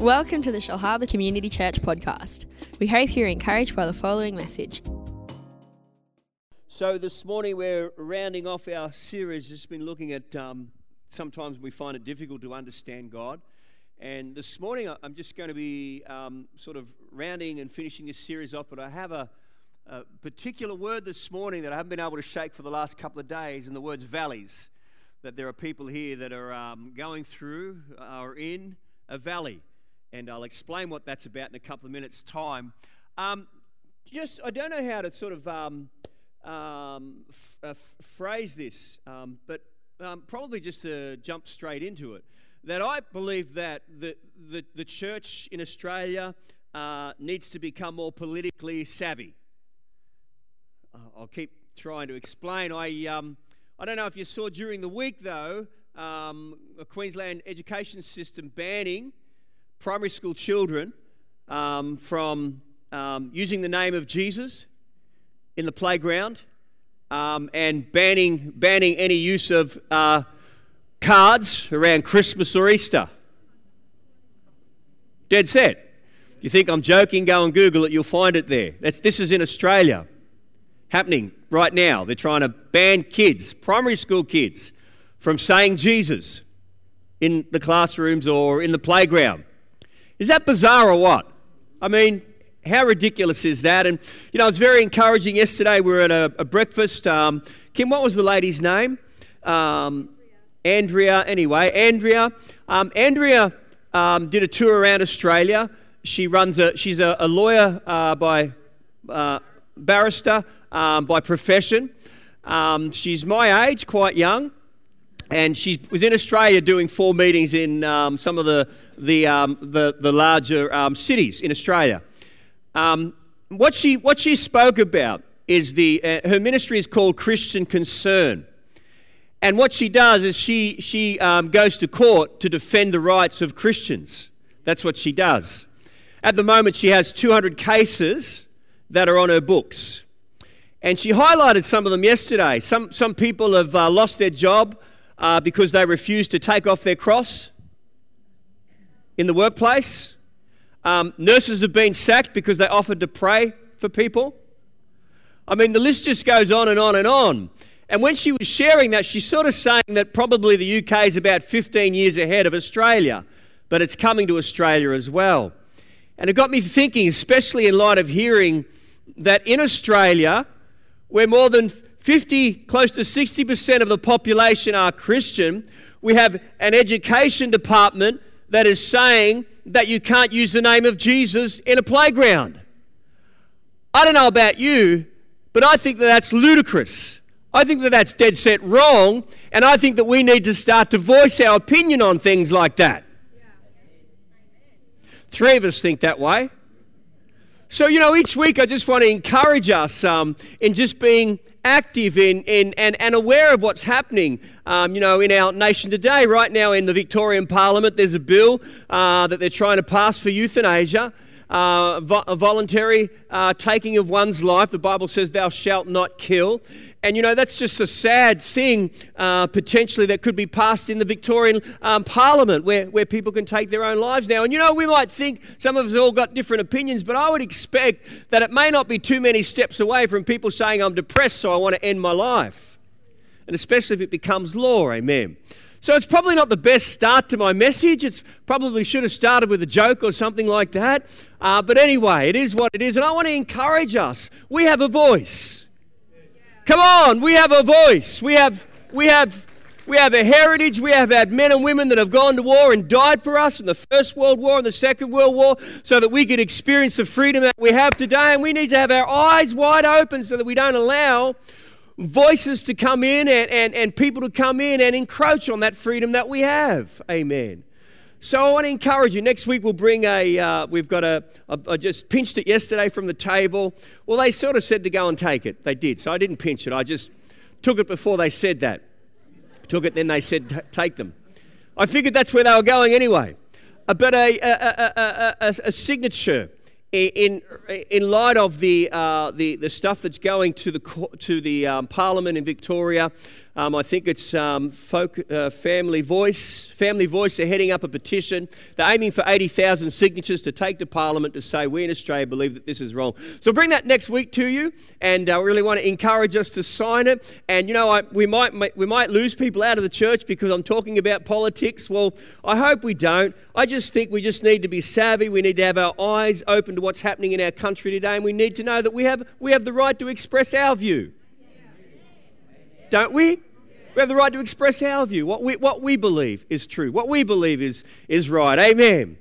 Welcome to the Shellharbour Community Church podcast. We hope you're encouraged by the following message. So, this morning we're rounding off our series. It's been looking at um, sometimes we find it difficult to understand God. And this morning I'm just going to be um, sort of rounding and finishing this series off. But I have a, a particular word this morning that I haven't been able to shake for the last couple of days, and the word's valleys. That there are people here that are um, going through, are in a valley. And I'll explain what that's about in a couple of minutes' time. Um, just, I don't know how to sort of um, um, f- uh, f- phrase this, um, but um, probably just to jump straight into it. That I believe that the, the, the church in Australia uh, needs to become more politically savvy. Uh, I'll keep trying to explain. I, um, I don't know if you saw during the week, though, um, a Queensland education system banning primary school children um, from um, using the name of Jesus in the playground um, and banning, banning any use of uh, cards around Christmas or Easter. Dead set. You think I'm joking, go and Google it, you'll find it there. That's, this is in Australia, happening right now. They're trying to ban kids, primary school kids, from saying Jesus in the classrooms or in the playground. Is that bizarre or what? I mean, how ridiculous is that? And, you know, it's very encouraging. Yesterday we were at a, a breakfast. Um, Kim, what was the lady's name? Um, Andrea, anyway. Andrea. Um, Andrea um, did a tour around Australia. She runs a, she's a, a lawyer uh, by uh, barrister um, by profession. Um, she's my age, quite young and she was in Australia doing four meetings in um, some of the the um, the, the, larger um, cities in Australia. Um, what she what she spoke about is the uh, her ministry is called Christian Concern, and what she does is she she um, goes to court to defend the rights of Christians. That's what she does. At the moment, she has 200 cases that are on her books. And she highlighted some of them yesterday. Some, some people have uh, lost their job uh, because they refuse to take off their cross in the workplace. Um, nurses have been sacked because they offered to pray for people. I mean, the list just goes on and on and on. And when she was sharing that, she's sort of saying that probably the UK is about 15 years ahead of Australia, but it's coming to Australia as well. And it got me thinking, especially in light of hearing that in Australia, we're more than 50, close to 60% of the population are Christian, we have an education department that is saying that you can't use the name of Jesus in a playground. I don't know about you, but I think that that's ludicrous. I think that that's dead set wrong, and I think that we need to start to voice our opinion on things like that. Three of us think that way. So, you know, each week I just want to encourage us um, in just being active in, in, and, and aware of what's happening, um, you know, in our nation today. Right now in the Victorian Parliament, there's a bill uh, that they're trying to pass for euthanasia. Uh, vo- a voluntary uh, taking of one's life. The Bible says, Thou shalt not kill. And you know, that's just a sad thing uh, potentially that could be passed in the Victorian um, Parliament where, where people can take their own lives now. And you know, we might think some of us all got different opinions, but I would expect that it may not be too many steps away from people saying, I'm depressed, so I want to end my life. And especially if it becomes law, amen. So it's probably not the best start to my message. It's probably should have started with a joke or something like that. Uh, but anyway, it is what it is. And I want to encourage us. We have a voice. Come on, we have a voice. We have, we have, we have a heritage. We have had men and women that have gone to war and died for us in the First World War and the Second World War so that we could experience the freedom that we have today. And we need to have our eyes wide open so that we don't allow voices to come in and, and, and people to come in and encroach on that freedom that we have. Amen. So I want to encourage you. Next week we'll bring a. Uh, we've got a, a. I just pinched it yesterday from the table. Well, they sort of said to go and take it. They did. So I didn't pinch it. I just took it before they said that. Took it, then they said take them. I figured that's where they were going anyway. Uh, but a, a, a, a, a signature in, in light of the, uh, the, the stuff that's going to the, to the um, Parliament in Victoria, Um, I think it's um, folk, uh, Family Voice. Family Voice are heading up a petition. They're aiming for 80,000 signatures to take to Parliament to say we in Australia believe that this is wrong. So bring that next week to you, and I uh, really want to encourage us to sign it. And you know, I, we might we might lose people out of the church because I'm talking about politics. Well, I hope we don't. I just think we just need to be savvy. We need to have our eyes open to what's happening in our country today, and we need to know that we have we have the right to express our view don't we? We have the right to express our view, what we, what we believe is true, what we believe is, is right. Amen.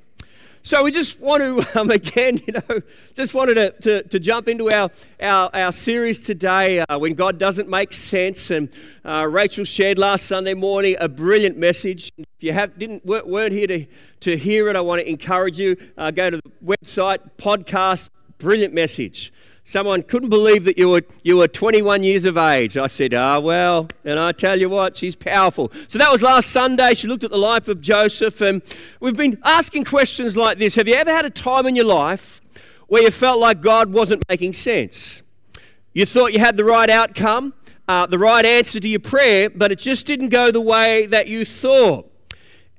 So we just want to, um, again, you know, just wanted to, to, to jump into our, our, our series today, uh, When God Doesn't Make Sense. And uh, Rachel shared last Sunday morning a brilliant message. If you have, didn't, weren't here to, to hear it, I want to encourage you, uh, go to the website, podcast, brilliant message. Someone couldn't believe that you were, you were 21 years of age. I said, Ah, well, and I tell you what, she's powerful. So that was last Sunday. She looked at the life of Joseph, and we've been asking questions like this Have you ever had a time in your life where you felt like God wasn't making sense? You thought you had the right outcome, uh, the right answer to your prayer, but it just didn't go the way that you thought.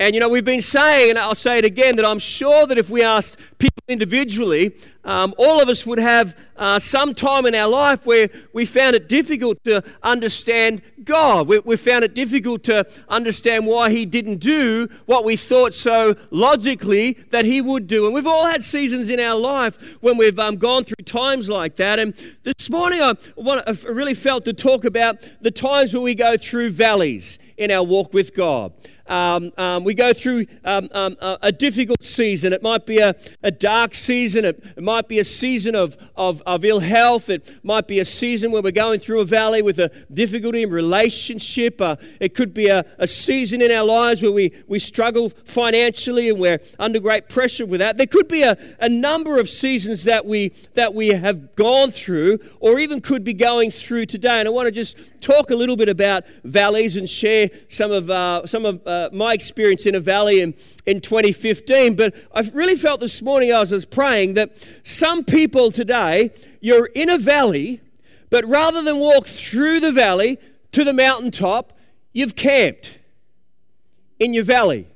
And you know, we've been saying, and I'll say it again, that I'm sure that if we asked people individually, um, all of us would have uh, some time in our life where we found it difficult to understand God. We, we found it difficult to understand why He didn't do what we thought so logically that He would do. And we've all had seasons in our life when we've um, gone through times like that. And this morning I, want, I really felt to talk about the times where we go through valleys in our walk with God. Um, um, we go through um, um, a, a, difficult season. It might be a, a dark season. It, it, might be a season of, of, of ill health. It might be a season where we're going through a valley with a difficulty in relationship. Uh, it could be a, a season in our lives where we, we struggle financially and we're under great pressure with that. There could be a, a number of seasons that we, that we have gone through or even could be going through today. And I want to just talk a little bit about valleys and share some of, uh, some of uh, my experience in a valley in, in 2015. But I really felt this morning as I was praying that some people today, you're in a valley, but rather than walk through the valley to the mountaintop, you've camped in your valley.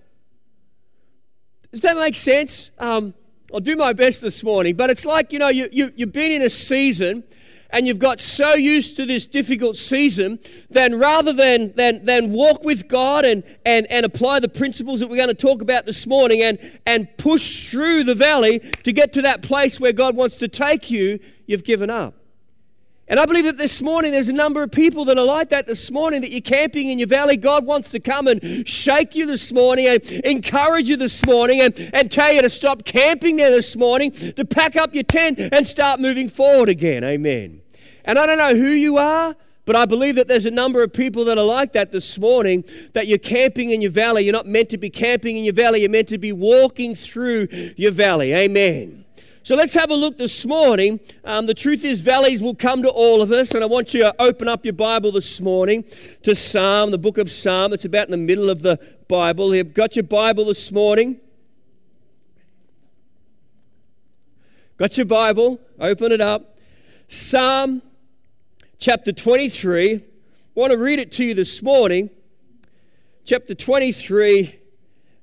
Does that make sense? Um, I'll do my best this morning, but it's like, you know, you, you, you've been in a season and you've got so used to this difficult season, then rather than, than, than walk with God and, and, and apply the principles that we're going to talk about this morning and, and push through the valley to get to that place where God wants to take you, you've given up. And I believe that this morning there's a number of people that are like that this morning, that you're camping in your valley. God wants to come and shake you this morning and encourage you this morning and, and tell you to stop camping there this morning, to pack up your tent and start moving forward again. Amen. And I don't know who you are, but I believe that there's a number of people that are like that this morning, that you're camping in your valley. You're not meant to be camping in your valley, you're meant to be walking through your valley. Amen. So let's have a look this morning. Um, the truth is, valleys will come to all of us, and I want you to open up your Bible this morning to Psalm, the book of Psalm. It's about in the middle of the Bible. You've got your Bible this morning. Got your Bible? Open it up. Psalm chapter 23. I want to read it to you this morning. Chapter 23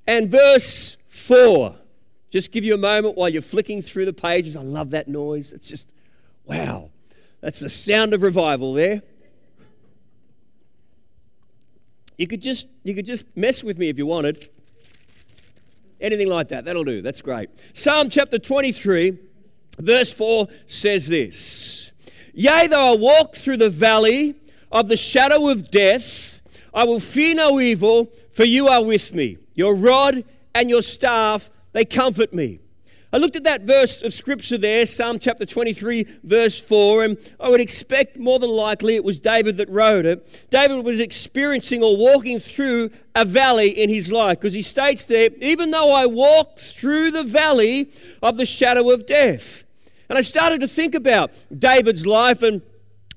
and verse 4. Just give you a moment while you're flicking through the pages. I love that noise. It's just, wow. That's the sound of revival there. You could just you could just mess with me if you wanted. Anything like that, that'll do. That's great. Psalm chapter 23, verse 4 says this. Yea, though I walk through the valley of the shadow of death, I will fear no evil, for you are with me. Your rod and your staff, they comfort me. I looked at that verse of scripture there, Psalm chapter 23, verse 4, and I would expect more than likely it was David that wrote it. David was experiencing or walking through a valley in his life because he states there, even though I walk through the valley of the shadow of death. And I started to think about David's life and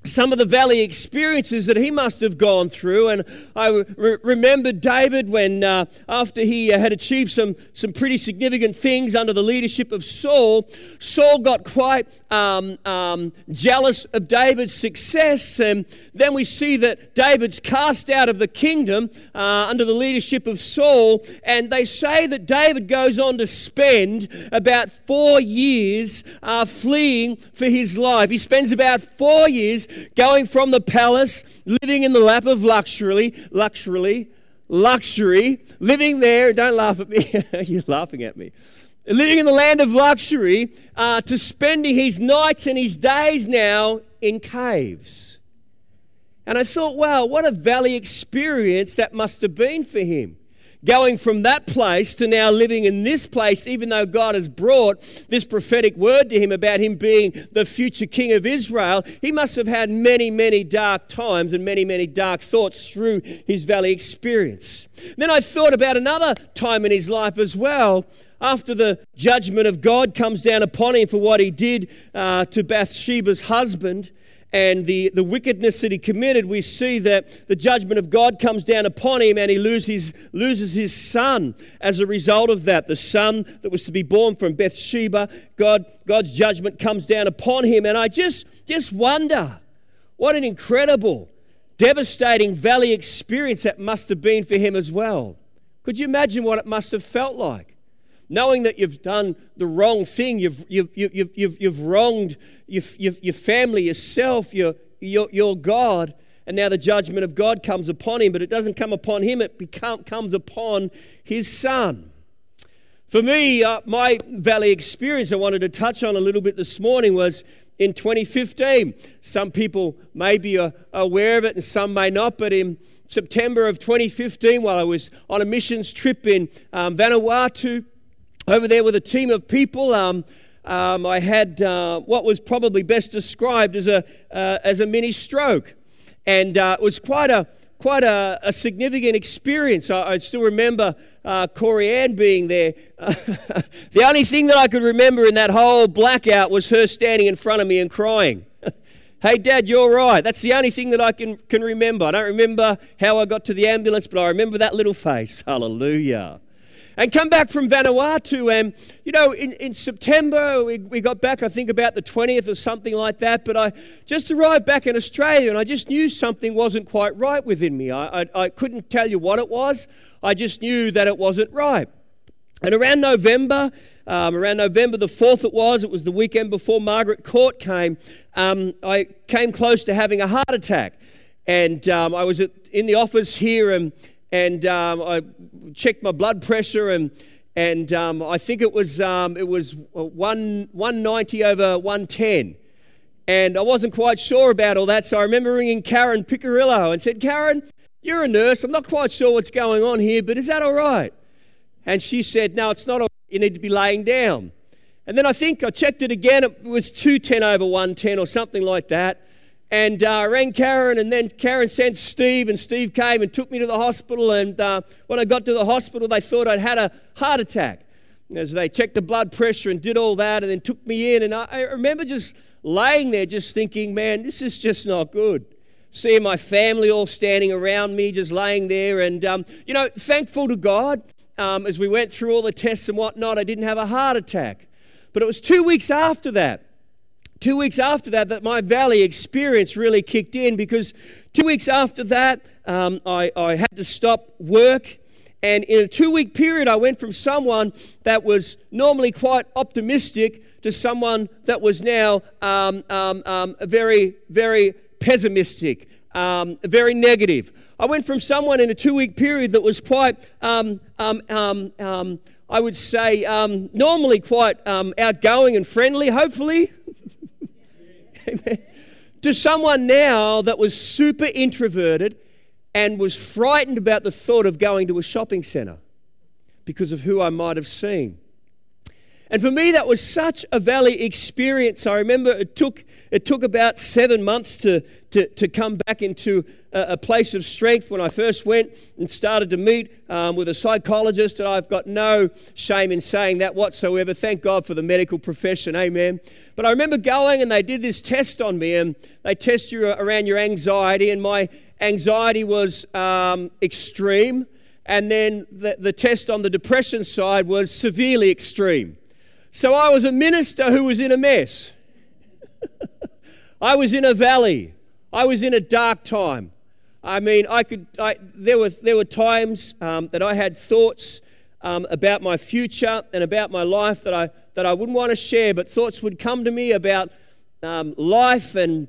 some of the valley experiences that he must have gone through. And I re- remember David when, uh, after he uh, had achieved some, some pretty significant things under the leadership of Saul, Saul got quite um, um, jealous of David's success. And then we see that David's cast out of the kingdom uh, under the leadership of Saul. And they say that David goes on to spend about four years uh, fleeing for his life. He spends about four years going from the palace, living in the lap of luxury, luxury, luxury, living there. Don't laugh at me. You're laughing at me. Living in the land of luxury uh, to spending his nights and his days now in caves. And I thought, wow, what a valley experience that must have been for him going from that place to now living in this place, even though God has brought this prophetic word to him about him being the future king of Israel, he must have had many, many dark times and many, many dark thoughts through his valley experience. Then I thought about another time in his life as well. After the judgment of God comes down upon him for what he did uh, to Bathsheba's husband, and the, the wickedness that he committed, we see that the judgment of God comes down upon him and he loses, loses his son as a result of that. The son that was to be born from Bathsheba, God, God's judgment comes down upon him. And I just, just wonder what an incredible, devastating valley experience that must have been for him as well. Could you imagine what it must have felt like? Knowing that you've done the wrong thing, you've, you've, you've, you've, you've wronged your, your, your family, yourself, your, your, your God, and now the judgment of God comes upon him, but it doesn't come upon him, it become, comes upon his son. For me, uh, my valley experience I wanted to touch on a little bit this morning was in 2015. Some people may be uh, aware of it and some may not, but in September of 2015, while I was on a missions trip in um, Vanuatu, over there with a team of people. Um, um, I had uh, what was probably best described as a, uh, as a mini stroke. And uh, it was quite a, quite a, a significant experience. I, I still remember uh, Corey Ann being there. the only thing that I could remember in that whole blackout was her standing in front of me and crying. hey, Dad, you're right. That's the only thing that I can, can remember. I don't remember how I got to the ambulance, but I remember that little face. Hallelujah and come back from Vanuatu. And, you know, in, in September, we, we got back, I think, about the 20th or something like that. But I just arrived back in Australia and I just knew something wasn't quite right within me. I, I, I couldn't tell you what it was, I just knew that it wasn't right. And around November, um, around November the 4th, it was, it was the weekend before Margaret Court came, um, I came close to having a heart attack. And um, I was at, in the office here, and and um, I checked my blood pressure, and and um, I think it was um, it was one 190 over 110. And I wasn't quite sure about all that, so I remember ringing Karen Picarillo and said, Karen, you're a nurse. I'm not quite sure what's going on here, but is that all right? And she said, No, it's not all right. You need to be laying down. And then I think I checked it again. It was 210 over 110 or something like that and uh, rang Karen, and then Karen sent Steve, and Steve came and took me to the hospital. And uh, when I got to the hospital, they thought I'd had a heart attack. As they checked the blood pressure and did all that, and then took me in. And I, I remember just laying there, just thinking, man, this is just not good. Seeing my family all standing around me, just laying there. And, um, you know, thankful to God um, as we went through all the tests and whatnot, I didn't have a heart attack. But it was two weeks after that two weeks after that that my valley experience really kicked in because two weeks after that um, I, I had to stop work. And in a two week period i went from someone that was normally quite optimistic to someone that was now um, um, um very very pessimistic um, very negative. I went from someone in a two week period that was quite um, I would say normally quite outgoing and friendly, hopefully, To someone now that was super introverted and was frightened about the thought of going to a shopping center because of who I might have seen. And for me, that was such a valley experience. I remember it took, it took about seven months to, to, to come back into a, a place of strength when I first went and started to meet um, with a psychologist. And I've got no shame in saying that whatsoever. Thank God for the medical profession. Amen. But I remember going and they did this test on me, and they test you around your anxiety. And my anxiety was um, extreme. And then the, the test on the depression side was severely extreme. So I was a minister who was in a mess. I was in a valley. I was in a dark time. I mean, I could. I, there were there were times um, that I had thoughts um, about my future and about my life that I that I wouldn't want to share, but thoughts would come to me about um, life and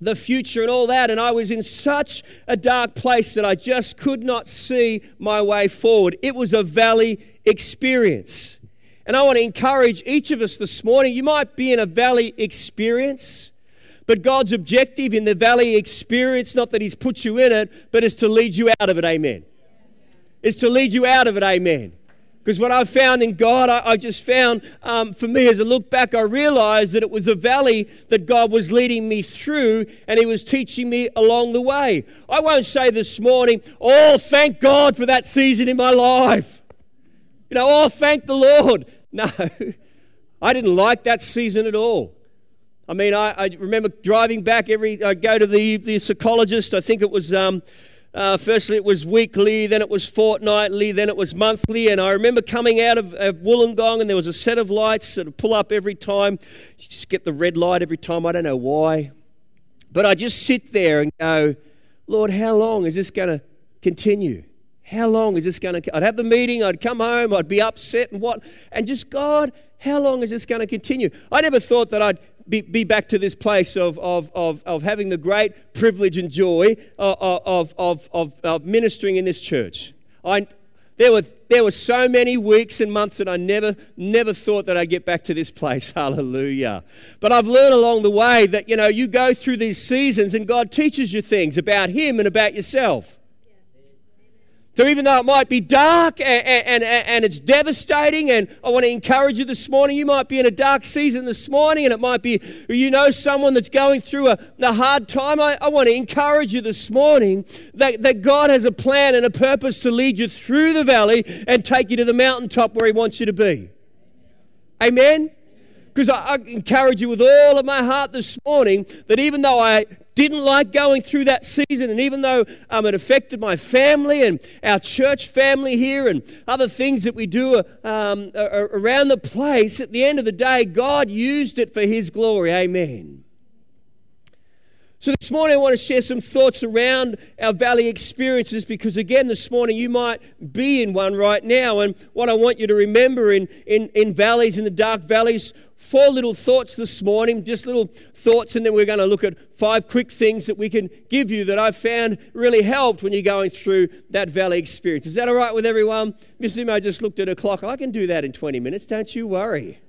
the future and all that. And I was in such a dark place that I just could not see my way forward. It was a valley experience. And I want to encourage each of us this morning. You might be in a valley experience, but God's objective in the valley experience, not that He's put you in it, but is to lead you out of it. Amen. Is to lead you out of it. Amen. Because what I've found in God, I, I just found um, for me as I look back, I realized that it was the valley that God was leading me through and He was teaching me along the way. I won't say this morning, oh, thank God for that season in my life. You know, oh, thank the Lord. No, I didn't like that season at all. I mean, I, I remember driving back every, I go to the, the psychologist, I think it was, um, uh, firstly it was weekly, then it was fortnightly, then it was monthly, and I remember coming out of, of Wollongong and there was a set of lights that would pull up every time. You just get the red light every time, I don't know why. But I just sit there and go, Lord, how long is this going to continue? How long is this going to? I'd have the meeting, I'd come home, I'd be upset and what, and just God, how long is this going to continue? I never thought that I'd be, be back to this place of, of, of, of having the great privilege and joy uh, uh, of, of, of, of ministering in this church. I, there were, there were so many weeks and months that I never, never thought that I'd get back to this place. Hallelujah. But I've learned along the way that, you know, you go through these seasons and God teaches you things about Him and about yourself. So even though it might be dark and, and, and, it's devastating, and I want to encourage you this morning, you might be in a dark season this morning, and it might be you know someone that's going through a, a hard time. I, I want to encourage you this morning that, that God has a plan and a purpose to lead you through the valley and take you to the mountaintop where He wants you to be. Amen? Because I, I encourage you with all of my heart this morning that even though I didn't like going through that season. And even though um, it affected my family and our church family here and other things that we do uh, um, around the place, at the end of the day, God used it for His glory. Amen. So, this morning I want to share some thoughts around our valley experiences because, again, this morning you might be in one right now. And what I want you to remember in, in, in valleys, in the dark valleys, four little thoughts this morning, just little thoughts, and then we're going to look at five quick things that we can give you that I've found really helped when you're going through that valley experience. Is that all right with everyone? Miss Imo just looked at her clock. I can do that in 20 minutes, don't you worry.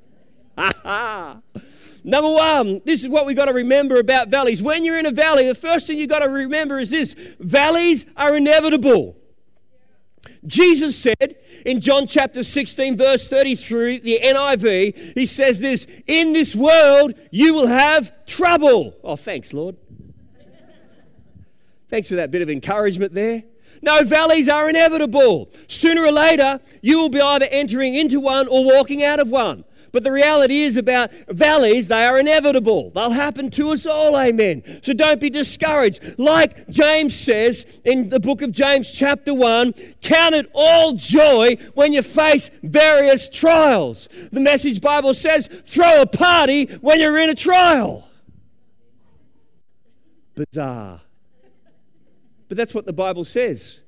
Ha ha. Number one, this is what we've got to remember about valleys. When you're in a valley, the first thing you've got to remember is this valleys are inevitable. Jesus said in John chapter 16, verse 33, the NIV, he says this In this world you will have trouble. Oh, thanks, Lord. thanks for that bit of encouragement there. No, valleys are inevitable. Sooner or later, you will be either entering into one or walking out of one. But the reality is about valleys, they are inevitable. They'll happen to us all, amen. So don't be discouraged. Like James says in the book of James, chapter 1, count it all joy when you face various trials. The message Bible says, throw a party when you're in a trial. Bizarre. But that's what the Bible says.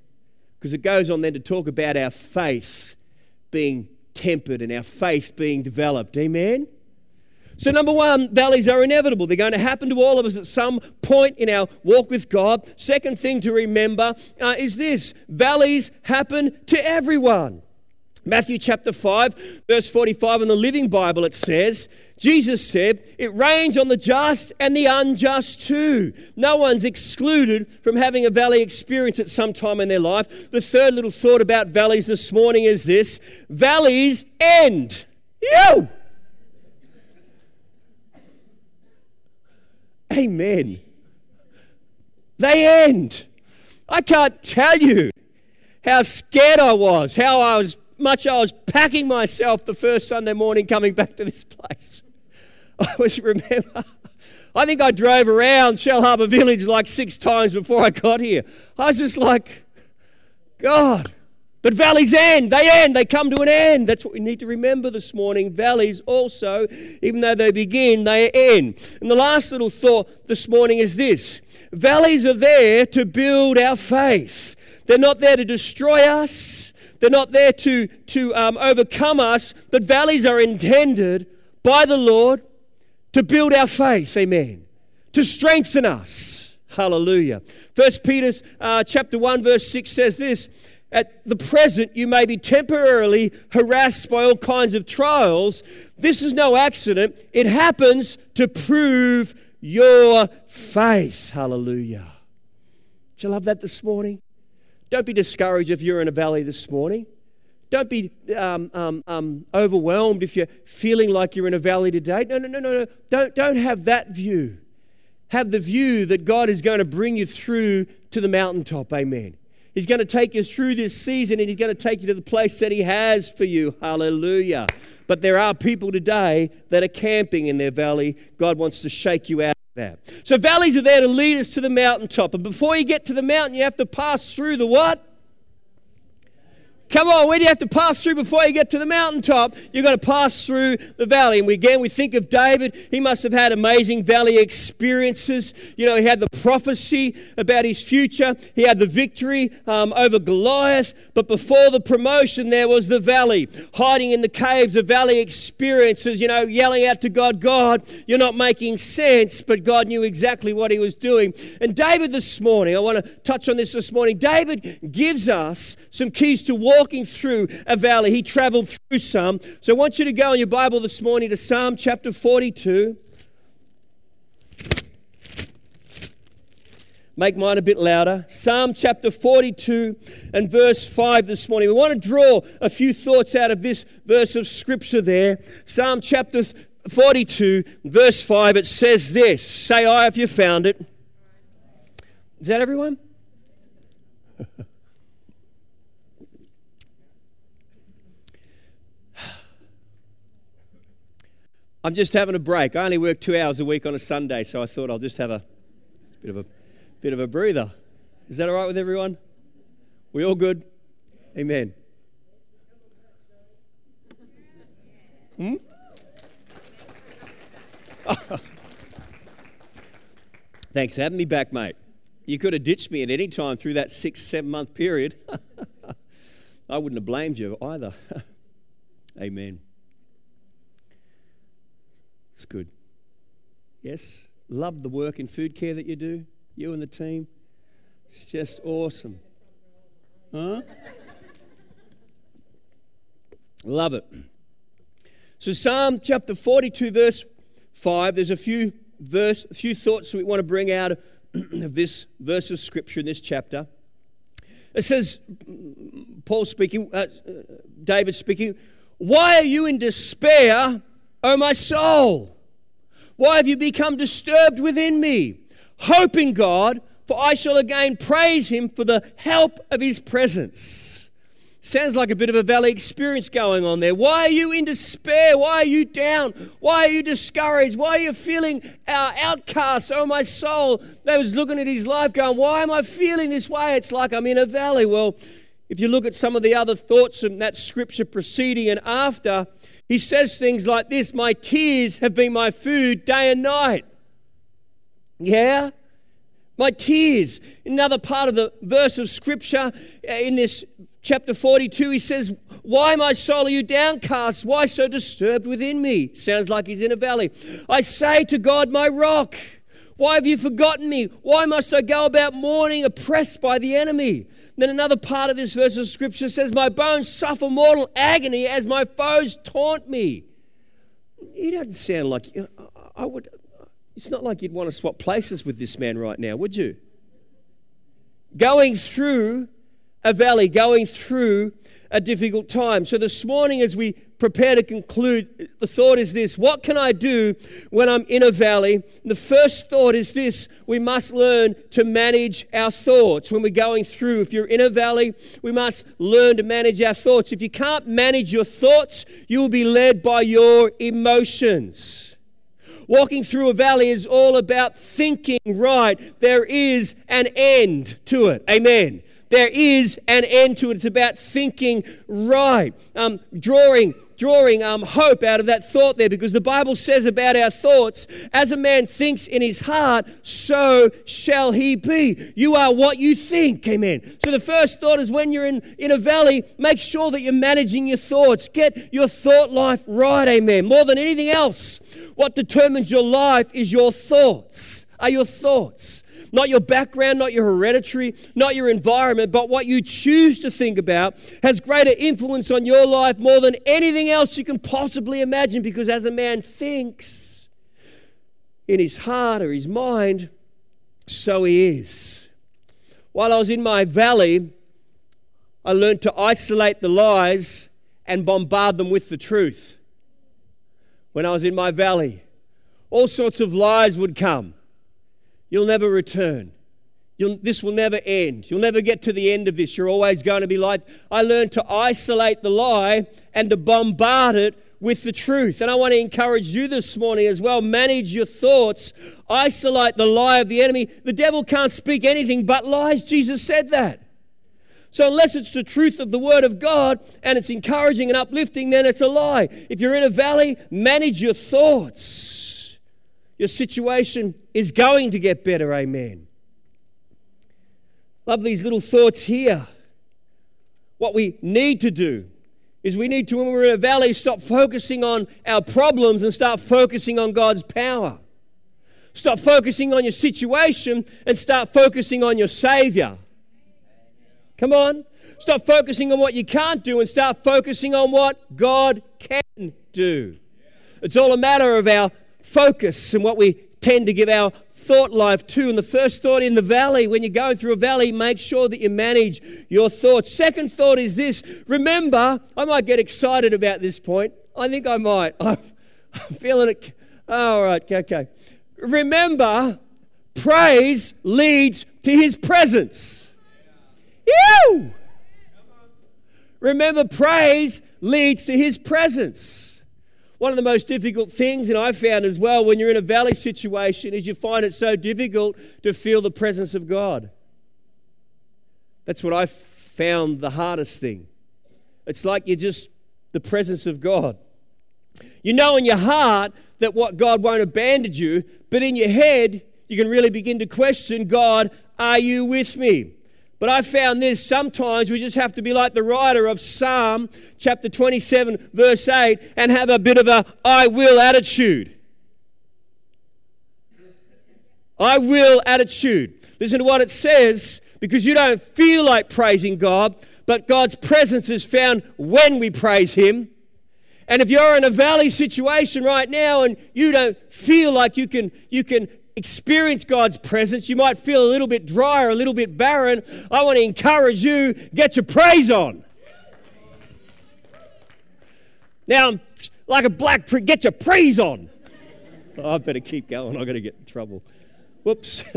Because it goes on then to talk about our faith being tempered and our faith being developed. Amen? So, number one, valleys are inevitable. They're going to happen to all of us at some point in our walk with God. Second thing to remember uh, is this valleys happen to everyone. Matthew chapter 5, verse 45 in the Living Bible, it says, Jesus said, It rains on the just and the unjust too. No one's excluded from having a valley experience at some time in their life. The third little thought about valleys this morning is this valleys end. You! Amen. They end. I can't tell you how scared I was, how I was much I was packing myself the first Sunday morning coming back to this place. I was remember I think I drove around Shellharbour Village like six times before I got here. I was just like, God. But valleys end, they end, they come to an end. That's what we need to remember this morning. Valleys also, even though they begin, they end. And the last little thought this morning is this valleys are there to build our faith, they're not there to destroy us. They're not there to, to um, overcome us, but valleys are intended by the Lord to build our faith, amen, to strengthen us. Hallelujah. First Peter uh, chapter 1 verse 6 says this, at the present you may be temporarily harassed by all kinds of trials. This is no accident. It happens to prove your faith. Hallelujah. Do you love that this morning? Don't be discouraged if you're in a valley this morning. Don't be um, um, um, overwhelmed if you're feeling like you're in a valley today. No, no, no, no, no. Don't, don't have that view. Have the view that God is going to bring you through to the mountaintop. Amen. He's going to take you through this season and He's going to take you to the place that He has for you. Hallelujah. But there are people today that are camping in their valley. God wants to shake you out that. So, valleys are there to lead us to the mountaintop. And before you get to the mountain, you have to pass through the what? Come on, where do you have to pass through before you get to the mountaintop? You've got to pass through the valley. And we, again, we think of David. He must have had amazing valley experiences. You know, he had the prophecy about his future, he had the victory um, over Goliath. But before the promotion, there was the valley, hiding in the caves, the valley experiences, you know, yelling out to God, God, you're not making sense. But God knew exactly what he was doing. And David, this morning, I want to touch on this this morning. David gives us some keys to walk walking through a valley. He traveled through some. So I want you to go in your Bible this morning to Psalm chapter 42. Make mine a bit louder. Psalm chapter 42 and verse 5 this morning. We want to draw a few thoughts out of this verse of scripture there. Psalm chapter 42, verse 5, it says this Say I if you found it. Is that everyone? I'm just having a break. I only work two hours a week on a Sunday, so I thought I'll just have a bit of a bit of a breather. Is that all right with everyone? We all good? Amen. Hmm? Thanks for having me back, mate. You could have ditched me at any time through that six, seven month period. I wouldn't have blamed you either. Amen. It's good. Yes? Love the work in food care that you do, you and the team. It's just awesome. Huh? Love it. So Psalm chapter 42, verse 5, there's a few verse, a few thoughts we want to bring out of this verse of scripture in this chapter. It says, Paul speaking, uh, David speaking, Why are you in despair, O my soul, why have you become disturbed within me? Hope in God, for I shall again praise him for the help of his presence. Sounds like a bit of a valley experience going on there. Why are you in despair? Why are you down? Why are you discouraged? Why are you feeling our outcast? Oh, my soul. They was looking at his life going, Why am I feeling this way? It's like I'm in a valley. Well, if you look at some of the other thoughts in that scripture preceding and after, he says things like this My tears have been my food day and night. Yeah? My tears. Another part of the verse of scripture uh, in this chapter 42, he says, Why, my soul, are you downcast? Why so disturbed within me? Sounds like he's in a valley. I say to God, my rock, why have you forgotten me? Why must I go about mourning, oppressed by the enemy? Then another part of this verse of scripture says, My bones suffer mortal agony as my foes taunt me. He doesn't sound like I would. It's not like you'd want to swap places with this man right now, would you? Going through a valley, going through a difficult time. So this morning, as we prepare to conclude, the thought is this What can I do when I'm in a valley? The first thought is this we must learn to manage our thoughts when we're going through. If you're in a valley, we must learn to manage our thoughts. If you can't manage your thoughts, you will be led by your emotions. Walking through a valley is all about thinking right. There is an end to it. Amen. There is an end to it. It's about thinking right, um, drawing drawing um, hope out of that thought there because the Bible says about our thoughts, as a man thinks in his heart, so shall he be. You are what you think. Amen. So the first thought is when you're in, in a valley, make sure that you're managing your thoughts. Get your thought life right. Amen. More than anything else, what determines your life is your thoughts. Are your thoughts. Not your background, not your hereditary, not your environment, but what you choose to think about has greater influence on your life more than anything else you can possibly imagine. Because as a man thinks in his heart or his mind, so he is. While I was in my valley, I learned to isolate the lies and bombard them with the truth. When I was in my valley, all sorts of lies would come. You'll never return. You'll, this will never end. You'll never get to the end of this. You're always going to be like. I learned to isolate the lie and to bombard it with the truth. And I want to encourage you this morning as well. Manage your thoughts, isolate the lie of the enemy. The devil can't speak anything but lies. Jesus said that. So, unless it's the truth of the Word of God and it's encouraging and uplifting, then it's a lie. If you're in a valley, manage your thoughts. Your situation is going to get better. Amen. Love these little thoughts here. What we need to do is we need to, when we're in a valley, stop focusing on our problems and start focusing on God's power. Stop focusing on your situation and start focusing on your Savior. Come on. Stop focusing on what you can't do and start focusing on what God can do. It's all a matter of our focus and what we tend to give our thought life to. And the first thought in the valley, when you're going through a valley, make sure that you manage your thoughts. Second thought is this remember, I might get excited about this point. I think I might. I'm, feeling it. All right, okay. Remember, praise leads to his presence. Ew! Remember, praise leads to his presence. One of the most difficult things, and I found as well, when you're in a valley situation, is you find it so difficult to feel the presence of God. That's what I found the hardest thing. It's like you're just the presence of God. You know in your heart that what God won't abandon you, but in your head, you can really begin to question God, are you with me? But I found this sometimes we just have to be like the writer of Psalm chapter 27, verse 8, and have a bit of a I will attitude. I will attitude. Listen to what it says because you don't feel like praising God, but God's presence is found when we praise Him. And if you're in a valley situation right now and you don't feel like you can, you can experience God's presence, you might feel a little bit dry or a little bit barren. I want to encourage you get your praise on. Now, like a black prick, get your praise on. Oh, I better keep going. I'm going to get in trouble. Whoops.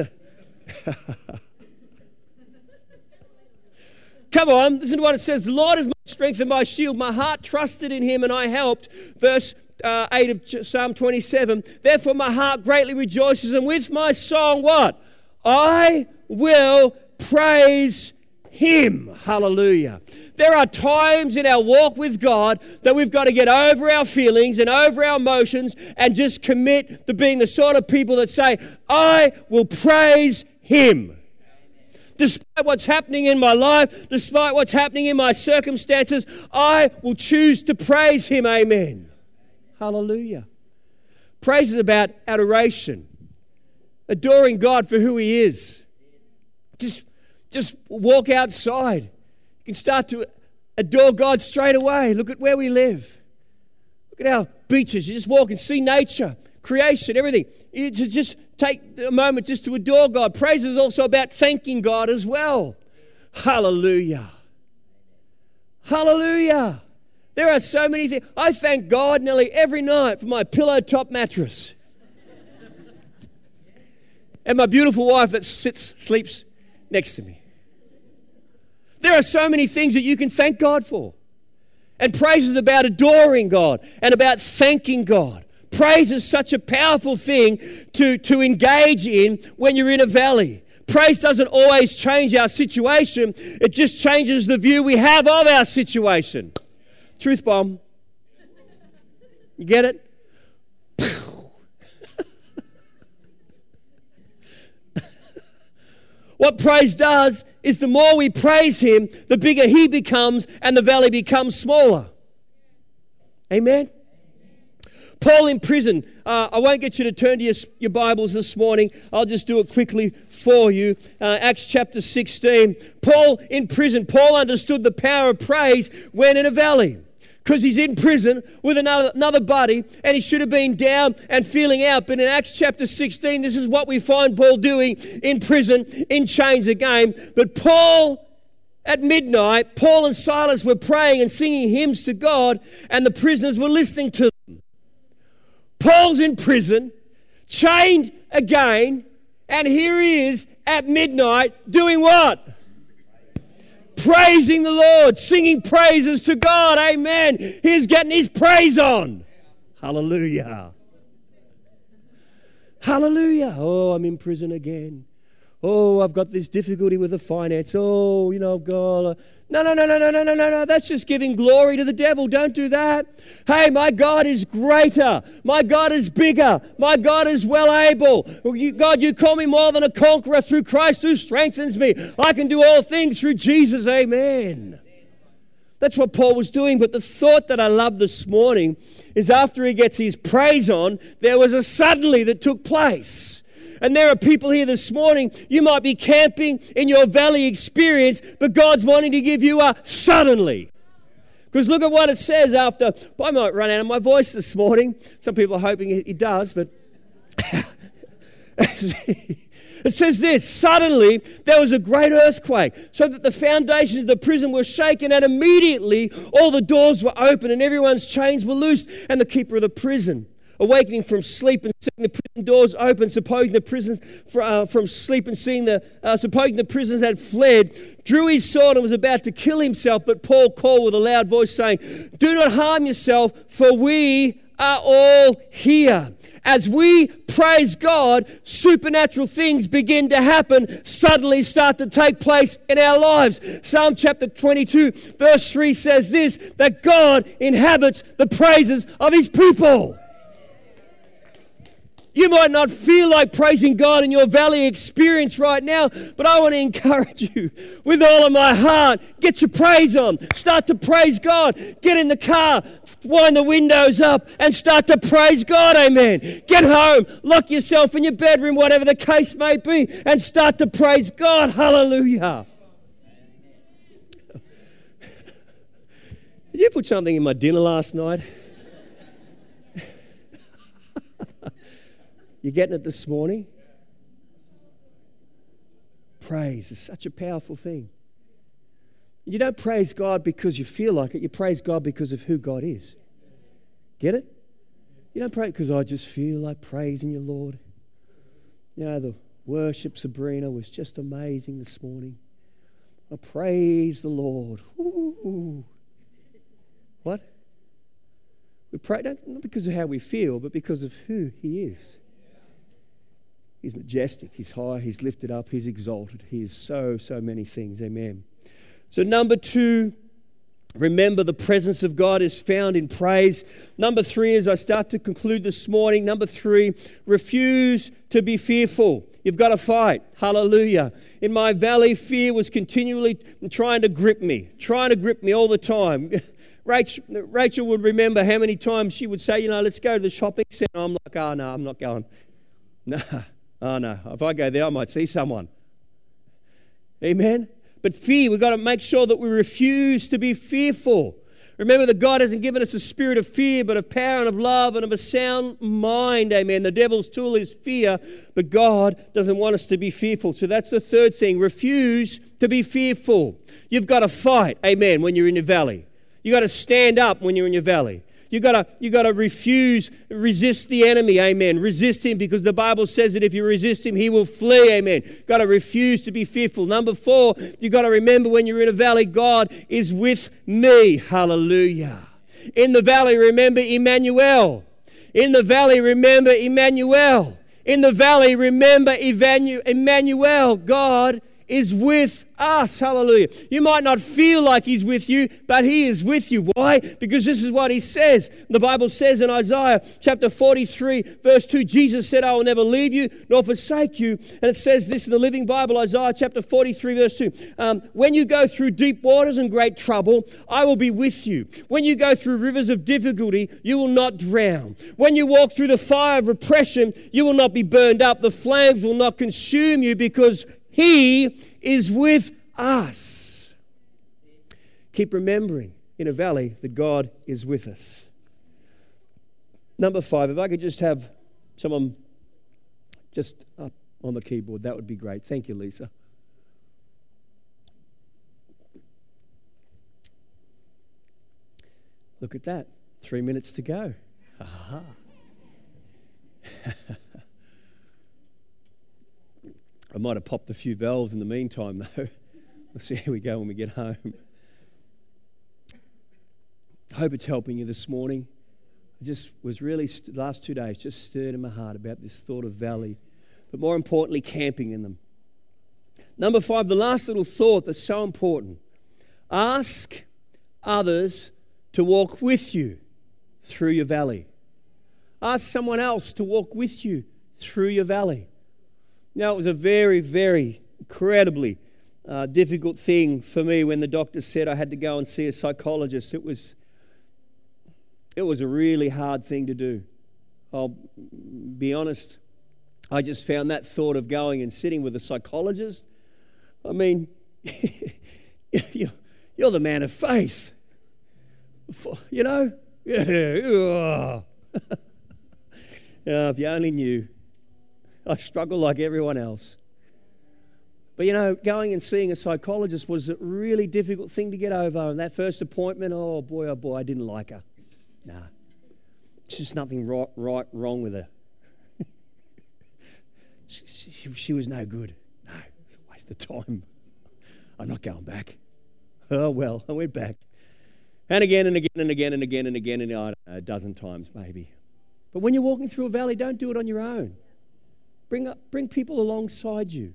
Come on, listen to what it says. The Lord is my strength and my shield. My heart trusted in him and I helped. Verse uh, 8 of Psalm 27. Therefore, my heart greatly rejoices, and with my song, what? I will praise him. Hallelujah. There are times in our walk with God that we've got to get over our feelings and over our emotions and just commit to being the sort of people that say, I will praise him. Despite what's happening in my life, despite what's happening in my circumstances, I will choose to praise him. Amen. Hallelujah. Praise is about adoration, adoring God for who He is. Just, just walk outside. You can start to adore God straight away. Look at where we live. Look at our beaches. You just walk and see nature, creation, everything. You just take a moment just to adore God. Praise is also about thanking God as well. Hallelujah. Hallelujah. There are so many things. I thank God nearly every night for my pillow top mattress. and my beautiful wife that sits, sleeps next to me. There are so many things that you can thank God for. And praise is about adoring God and about thanking God. Praise is such a powerful thing to, to engage in when you're in a valley. Praise doesn't always change our situation, it just changes the view we have of our situation. Truth bomb. You get it? what praise does is the more we praise Him, the bigger He becomes and the valley becomes smaller. Amen? Paul in prison. Uh, I won't get you to turn to your, your, Bibles this morning. I'll just do it quickly for you. Uh, Acts chapter 16. Paul in prison. Paul understood the power of praise when in a valley because he's in prison with another, another buddy and he should have been down and feeling out. But in Acts chapter 16, this is what we find Paul doing in prison, in chains again. But Paul, at midnight, Paul and Silas were praying and singing hymns to God, and the prisoners were listening to them. Paul's in prison, chained again, and here he is at midnight doing what? Praising the Lord, singing praises to God. Amen. He's getting his praise on. Hallelujah. Hallelujah. Oh, I'm in prison again. Oh, I've got this difficulty with the finance. Oh, you know, God. No, no, no, no, no, no, no, no, no. That's just giving glory to the devil. Don't do that. Hey, my God is greater. My God is bigger. My God is well able. God, you call me more than a conqueror through Christ who strengthens me. I can do all things through Jesus. Amen. That's what Paul was doing. But the thought that I love this morning is after he gets his praise on, there was a suddenly that took place. And there are people here this morning, you might be camping in your valley experience, but God's wanting to give you a suddenly. Because look at what it says after. I might run out of my voice this morning. Some people are hoping it does, but. It says this suddenly there was a great earthquake, so that the foundations of the prison were shaken, and immediately all the doors were open, and everyone's chains were loosed, and the keeper of the prison awakening from sleep and seeing the prison doors open, supposing the prisons uh, from sleep and seeing the uh, supposing the prisoners had fled, drew his sword and was about to kill himself. But Paul called with a loud voice, saying, "Do not harm yourself, for we are all here." As we praise God, supernatural things begin to happen, suddenly start to take place in our lives. Psalm chapter 22, verse 3 says this that God inhabits the praises of his people. You might not feel like praising God in your valley experience right now, but I want to encourage you with all of my heart. Get your praise on. Start to praise God. Get in the car, wind the windows up, and start to praise God. Amen. Get home, lock yourself in your bedroom, whatever the case may be, and start to praise God. Hallelujah. Did you put something in my dinner last night? You getting it this morning? Praise is such a powerful thing. You don't praise God because you feel like it, you praise God because of who God is. Get it? You don't pray because I just feel like praising you, Lord. You know, the worship, Sabrina, was just amazing this morning. I praise the Lord. Ooh. What? We pray not because of how we feel, but because of who He is. He's majestic, He's high, He's lifted up, He's exalted. He is so, so many things. Amen. So, number two, remember the presence of God is found in praise. Number three, as I start to conclude this morning, number three, refuse to be fearful. You've got to fight. Hallelujah. In my valley, fear was continually trying to grip me, trying to grip me all the time. Rachel, Rachel would remember how many times she would say, You know, let's go to the shopping center. I'm like, ah, Oh, no, I'm not going. No, Oh no, if I go there, I might see someone. Amen? But fear, we've got to make sure that we refuse to be fearful. Remember that God hasn't given us a spirit of fear, but of power and of love and of a sound mind. Amen. The devil's tool is fear, but God doesn't want us to be fearful. So that's the third thing. Refuse to be fearful. You've got to fight. Amen. When you're in your valley. you've got to stand up when you're in your valley. You gotta, you gotta refuse, resist the enemy, amen. Resist him because the Bible says that if you resist him, he will flee, amen. Gotta refuse to be fearful. Number four, you gotta remember when you're in a valley, God is with me. Hallelujah. In the valley, remember Emmanuel. In the valley, remember Emmanuel. In the valley, remember Emmanuel. God is with us. Hallelujah. You might not feel like He's with you, but He is with you. Why? Because this is what He says. The Bible says in Isaiah chapter 43, verse 2, Jesus said, I will never leave you nor forsake you. And it says this in the Living Bible, Isaiah chapter 43, verse 2. Um, when you go through deep waters and great trouble, I will be with you. When you go through rivers of difficulty, you will not drown. When you walk through the fire of repression, you will not be burned up. The flames will not consume you because he is with us. Keep remembering in a valley that God is with us. Number five, if I could just have someone just up on the keyboard, that would be great. Thank you, Lisa. Look at that. Three minutes to go. Aha. I might have popped a few valves in the meantime, though. we'll see how we go when we get home. I hope it's helping you this morning. I just was really, st- last two days, just stirred in my heart about this thought of valley, but more importantly, camping in them. Number five, the last little thought that's so important ask others to walk with you through your valley. Ask someone else to walk with you through your valley. Now, it was a very, very incredibly uh, difficult thing for me when the doctor said I had to go and see a psychologist. It was, it was a really hard thing to do. I'll be honest. I just found that thought of going and sitting with a psychologist. I mean, you're the man of faith. You know? Yeah. if you only knew. I struggle like everyone else. But you know, going and seeing a psychologist was a really difficult thing to get over. And that first appointment, oh boy, oh boy, I didn't like her. Nah, it's just nothing right, right wrong with her. she, she, she, was no good. No, it's a waste of time. I'm not going back. Oh well, I went back. And again and again and again and again and again, and know, a dozen times maybe. But when you're walking through a valley, don't do it on your own. Bring, up, bring people alongside you.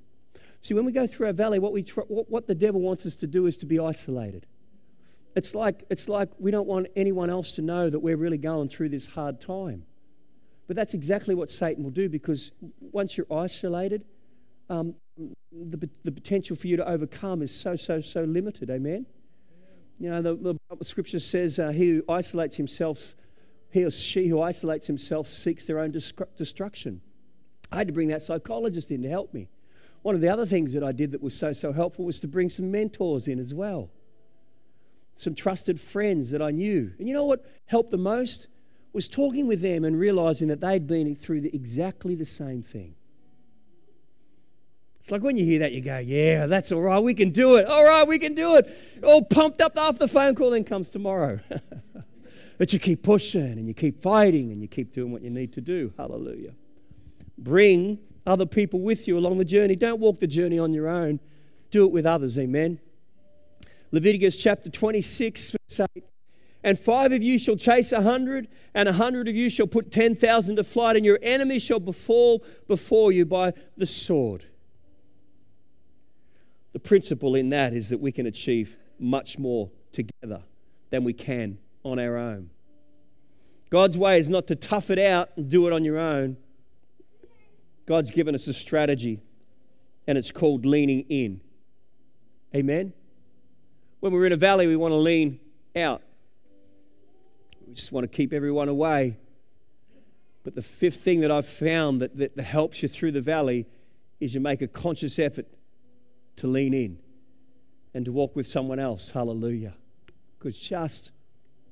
See, when we go through our valley, what, we tr- what, what the devil wants us to do is to be isolated. It's like, it's like we don't want anyone else to know that we're really going through this hard time. But that's exactly what Satan will do because once you're isolated, um, the, the potential for you to overcome is so, so, so limited. Amen? You know, the, the scripture says, uh, he who isolates himself, he or she who isolates himself seeks their own destruction. I had to bring that psychologist in to help me. One of the other things that I did that was so, so helpful was to bring some mentors in as well. Some trusted friends that I knew. And you know what helped the most? Was talking with them and realizing that they'd been through the, exactly the same thing. It's like when you hear that, you go, Yeah, that's all right, we can do it. All right, we can do it. All pumped up after the phone call, then comes tomorrow. but you keep pushing and you keep fighting and you keep doing what you need to do. Hallelujah. Bring other people with you along the journey. Don't walk the journey on your own, do it with others. Amen. Leviticus chapter 26, verse 8. And five of you shall chase a hundred, and a hundred of you shall put ten thousand to flight, and your enemy shall befall before you by the sword. The principle in that is that we can achieve much more together than we can on our own. God's way is not to tough it out and do it on your own. God's given us a strategy, and it's called leaning in. Amen? When we're in a valley, we want to lean out. We just want to keep everyone away. But the fifth thing that I've found that, that, that helps you through the valley is you make a conscious effort to lean in and to walk with someone else. Hallelujah. Because just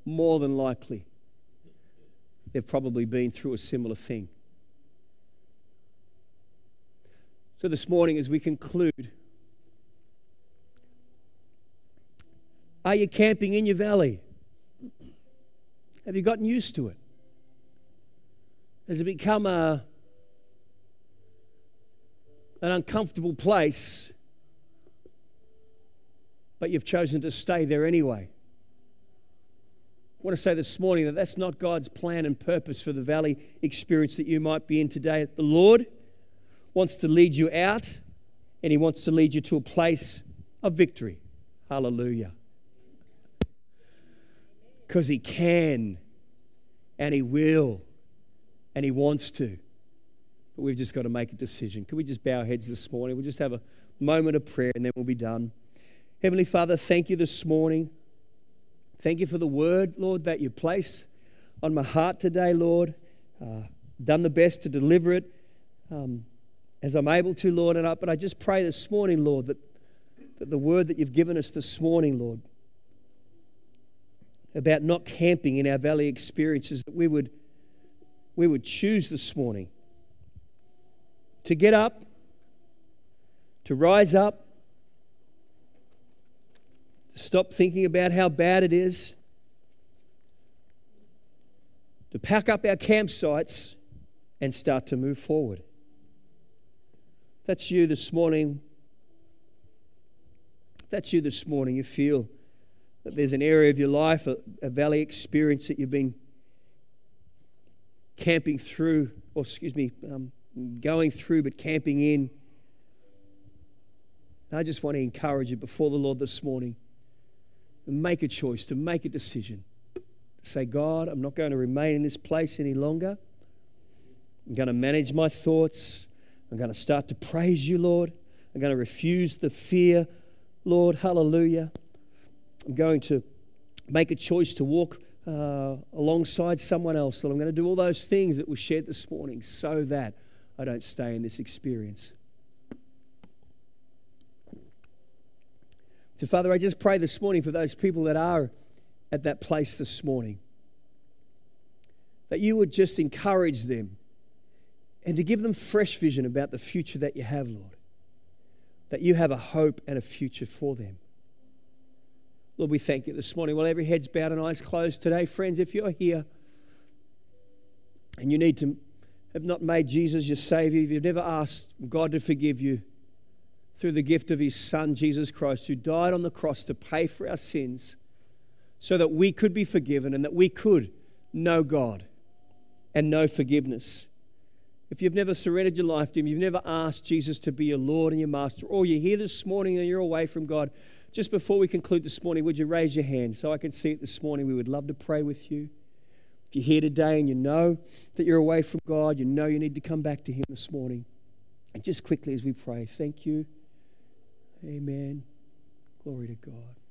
more than likely, they've probably been through a similar thing. So, this morning, as we conclude, are you camping in your valley? Have you gotten used to it? Has it become a, an uncomfortable place, but you've chosen to stay there anyway? I want to say this morning that that's not God's plan and purpose for the valley experience that you might be in today. The Lord wants to lead you out and He wants to lead you to a place of victory. Hallelujah. Because He can and He will and He wants to. But we've just got to make a decision. Can we just bow our heads this morning? We'll just have a moment of prayer and then we'll be done. Heavenly Father, thank you this morning. Thank you for the word, Lord, that you place on my heart today, Lord. Uh, done the best to deliver it um, as I'm able to, Lord. And I, but I just pray this morning, Lord, that, that the word that you've given us this morning, Lord, about not camping in our valley experiences, that we would we would choose this morning to get up, to rise up, to stop thinking about how bad it is, to pack up our campsites and start to move forward. That's you this morning. That's you this morning. You feel that there's an area of your life, a, a valley experience that you've been camping through, or excuse me, um, going through, but camping in. I just want to encourage you before the Lord this morning to make a choice, to make a decision. To say, God, I'm not going to remain in this place any longer. I'm going to manage my thoughts. I'm going to start to praise you, Lord. I'm going to refuse the fear, Lord. Hallelujah. I'm going to make a choice to walk uh, alongside someone else. That I'm going to do all those things that were shared this morning so that I don't stay in this experience. So, Father, I just pray this morning for those people that are at that place this morning that you would just encourage them and to give them fresh vision about the future that you have, Lord. That you have a hope and a future for them. Lord, we thank you this morning. While every head's bowed and eyes closed today, friends, if you're here and you need to have not made Jesus your Savior, if you've never asked God to forgive you through the gift of His Son, Jesus Christ, who died on the cross to pay for our sins so that we could be forgiven and that we could know God and know forgiveness. If you've never surrendered your life to Him, you've never asked Jesus to be your Lord and your Master, or you're here this morning and you're away from God, just before we conclude this morning, would you raise your hand so I can see it this morning? We would love to pray with you. If you're here today and you know that you're away from God, you know you need to come back to Him this morning. And just quickly as we pray, thank you. Amen. Glory to God.